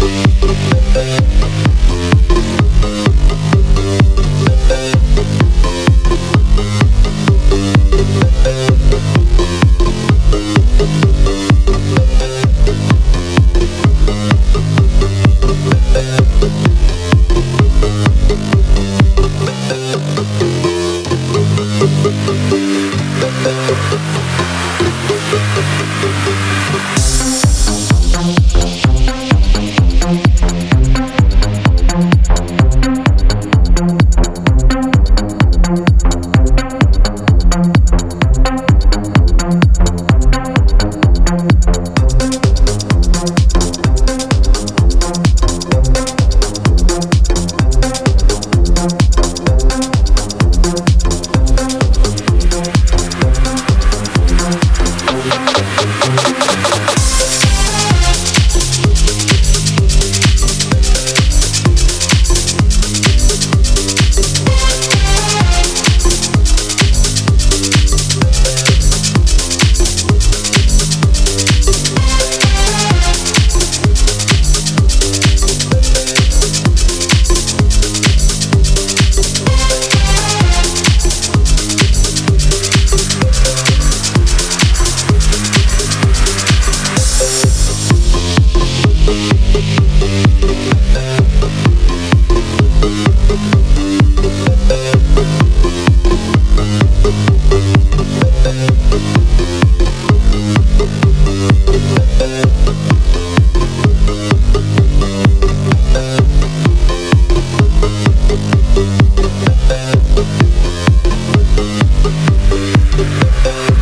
Thank you. Thank